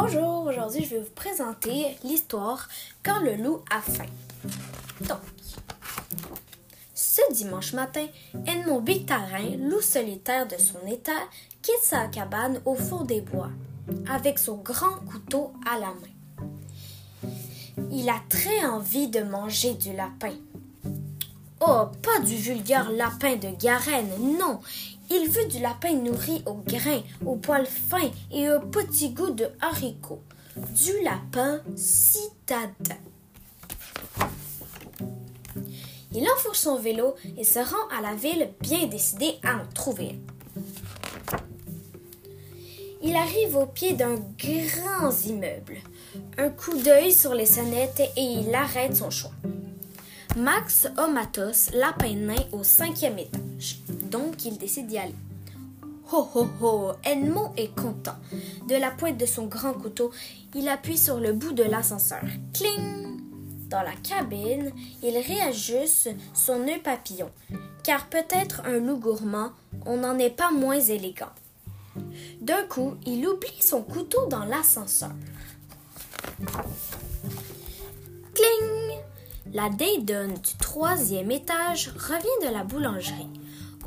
Bonjour, aujourd'hui je vais vous présenter l'histoire Quand le loup a faim. Donc, ce dimanche matin, Edmond Victarin, loup solitaire de son état, quitte sa cabane au fond des bois, avec son grand couteau à la main. Il a très envie de manger du lapin. Oh, pas du vulgaire lapin de Garenne, non. Il veut du lapin nourri au grain, au poil fin et au petit goût de haricot. Du lapin citadin. Il enfourche son vélo et se rend à la ville bien décidé à en trouver Il arrive au pied d'un grand immeuble. Un coup d'œil sur les sonnettes et il arrête son choix. Max Omatos, lapin nain au cinquième étage. Donc, il décide d'y aller. Ho ho ho, Edmond est content. De la pointe de son grand couteau, il appuie sur le bout de l'ascenseur. Cling! Dans la cabine, il réajuste son nœud papillon, car peut-être un loup gourmand, on n'en est pas moins élégant. D'un coup, il oublie son couteau dans l'ascenseur. La Daydon du troisième étage revient de la boulangerie.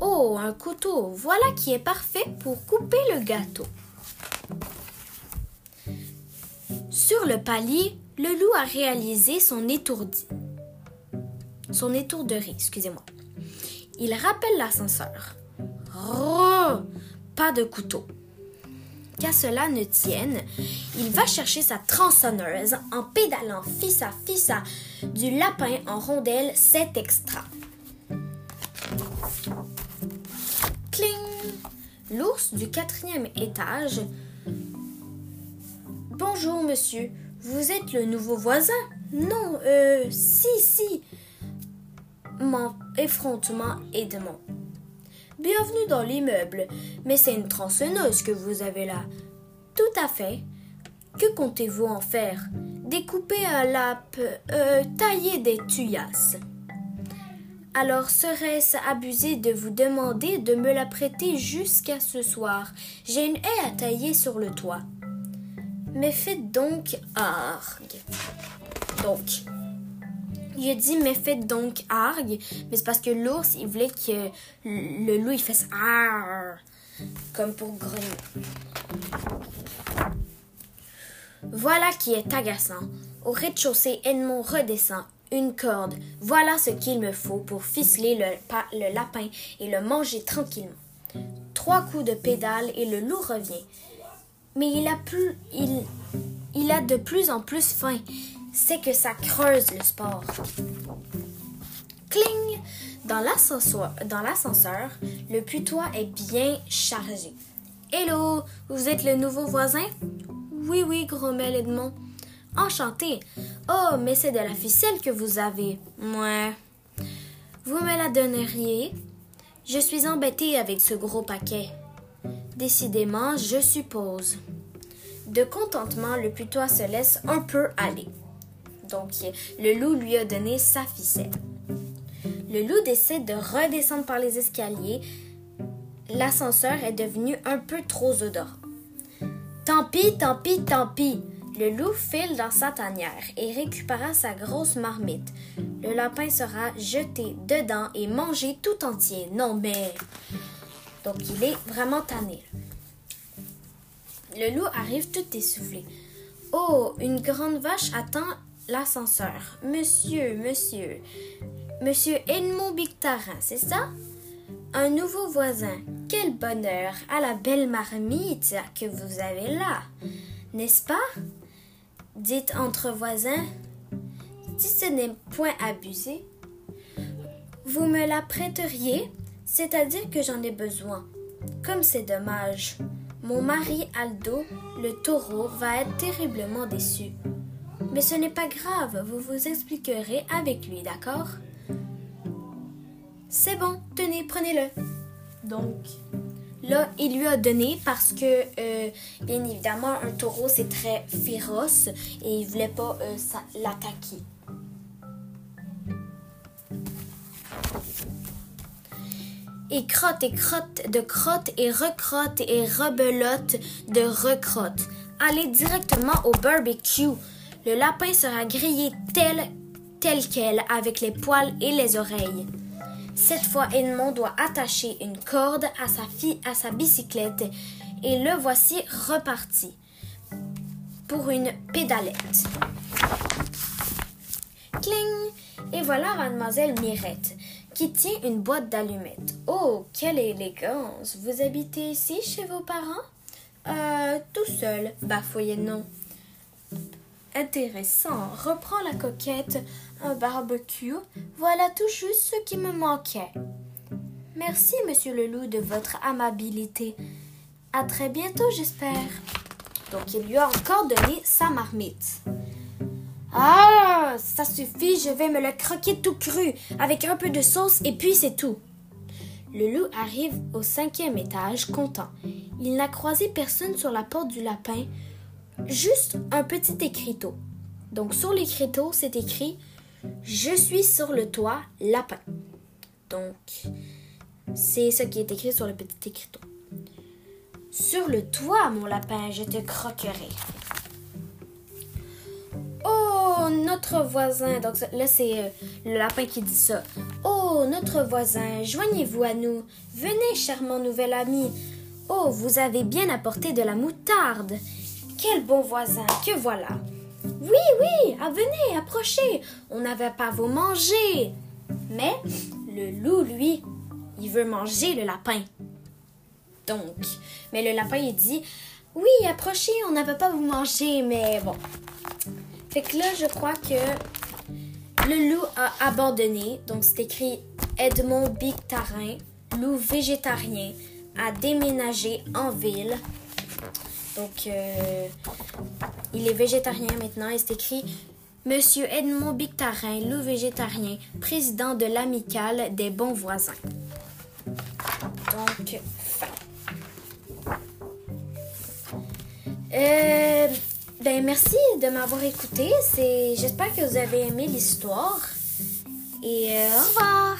Oh, un couteau, voilà qui est parfait pour couper le gâteau. Sur le palier, le loup a réalisé son étourdi. Son étourderie, excusez-moi. Il rappelle l'ascenseur. Pas de couteau cela ne tienne, il va chercher sa tronçonneuse en pédalant fissa fissa du lapin en rondelle, c'est extra. Cling! L'ours du quatrième étage. Bonjour, monsieur. Vous êtes le nouveau voisin? Non, euh, si, si. Mon effrontement est de mon Bienvenue dans l'immeuble. Mais c'est une tronçonneuse que vous avez là. Tout à fait. Que comptez-vous en faire? Découper un lap, euh, tailler des tuyasses. Alors serait-ce abusé de vous demander de me la prêter jusqu'à ce soir? J'ai une haie à tailler sur le toit. Mais faites donc argue. Donc, il a dit mais faites donc argue, mais c'est parce que l'ours il voulait que le loup il fasse argue comme pour grogner. Voilà qui est agaçant. Au rez-de-chaussée, Edmond redescend une corde. Voilà ce qu'il me faut pour ficeler le, lapin et le manger tranquillement. Trois coups de pédale et le loup revient. Mais il a plus, il a de plus en plus faim c'est que ça creuse le sport. Cling! Dans l'ascenseur, le putois est bien chargé. Hello, vous êtes le nouveau voisin? Oui, oui, grommel Edmond. Enchanté. Oh, mais c'est de la ficelle que vous avez. Ouais. Vous me la donneriez? Je suis embêté avec ce gros paquet. Décidément, je suppose. De contentement, le putois se laisse un peu aller. Donc, le loup lui a donné sa ficelle. Le loup décide de redescendre par les escaliers. L'ascenseur est devenu un peu trop odorant. Tant pis, tant pis, tant pis. Le loup file dans sa tanière et récupéra sa grosse marmite. Le lapin sera jeté dedans et mangé tout entier. Non, mais. Donc, il est vraiment tanné. Le loup arrive tout essoufflé. Oh, une grande vache attend l'ascenseur. Monsieur, monsieur, monsieur Edmond Victarin, c'est ça? Un nouveau voisin. Quel bonheur à la belle marmite que vous avez là, n'est-ce pas? Dites entre voisins. Si ce n'est point abusé, vous me la prêteriez, c'est-à-dire que j'en ai besoin. Comme c'est dommage. Mon mari Aldo, le taureau, va être terriblement déçu. Mais ce n'est pas grave, vous vous expliquerez avec lui, d'accord? C'est bon, tenez, prenez-le. Donc, là, il lui a donné parce que, euh, bien évidemment, un taureau, c'est très féroce et il voulait pas euh, l'attaquer. Et crotte et crotte de crotte et recrotte et rebelote de recrotte aller directement au barbecue. Le lapin sera grillé tel, tel quel, avec les poils et les oreilles. Cette fois, Edmond doit attacher une corde à sa fille à sa bicyclette et le voici reparti pour une pédalette. Cling! Et voilà mademoiselle Mirette qui tient une boîte d'allumettes. Oh, quelle élégance! Vous habitez ici chez vos parents? Euh, tout seul, bafouillait non. Intéressant, reprends la coquette, un barbecue, voilà tout juste ce qui me manquait. Merci, monsieur le loup, de votre amabilité. À très bientôt, j'espère. Donc, il lui a encore donné sa marmite. Ah, ça suffit, je vais me le croquer tout cru, avec un peu de sauce, et puis c'est tout. Le loup arrive au cinquième étage, content. Il n'a croisé personne sur la porte du lapin, juste un petit écriteau. Donc sur l'écriteau, c'est écrit Je suis sur le toit, lapin. Donc, c'est ce qui est écrit sur le petit écriteau. Sur le toit, mon lapin, je te croquerai. Oh, notre voisin. Donc là, c'est euh, le lapin qui dit ça. Oh, notre voisin, joignez-vous à nous. Venez, charmant nouvel ami. Oh, vous avez bien apporté de la moutarde. Quel bon voisin, que voilà. Oui, oui, ah, venez, approchez. On n'avait pas vous manger. Mais le loup, lui, il veut manger le lapin. Donc, mais le lapin, il dit Oui, approchez, on n'avait pas vous manger, mais bon. Fait que là, je crois que le loup a abandonné. Donc, c'est écrit Edmond Bictarin, loup végétarien, a déménagé en ville. Donc, euh, il est végétarien maintenant et c'est écrit Monsieur Edmond Bictarin, loup végétarien, président de l'amicale des bons voisins. Donc, fin. Euh, ben, merci de m'avoir écouté. J'espère que vous avez aimé l'histoire. Et euh, au revoir.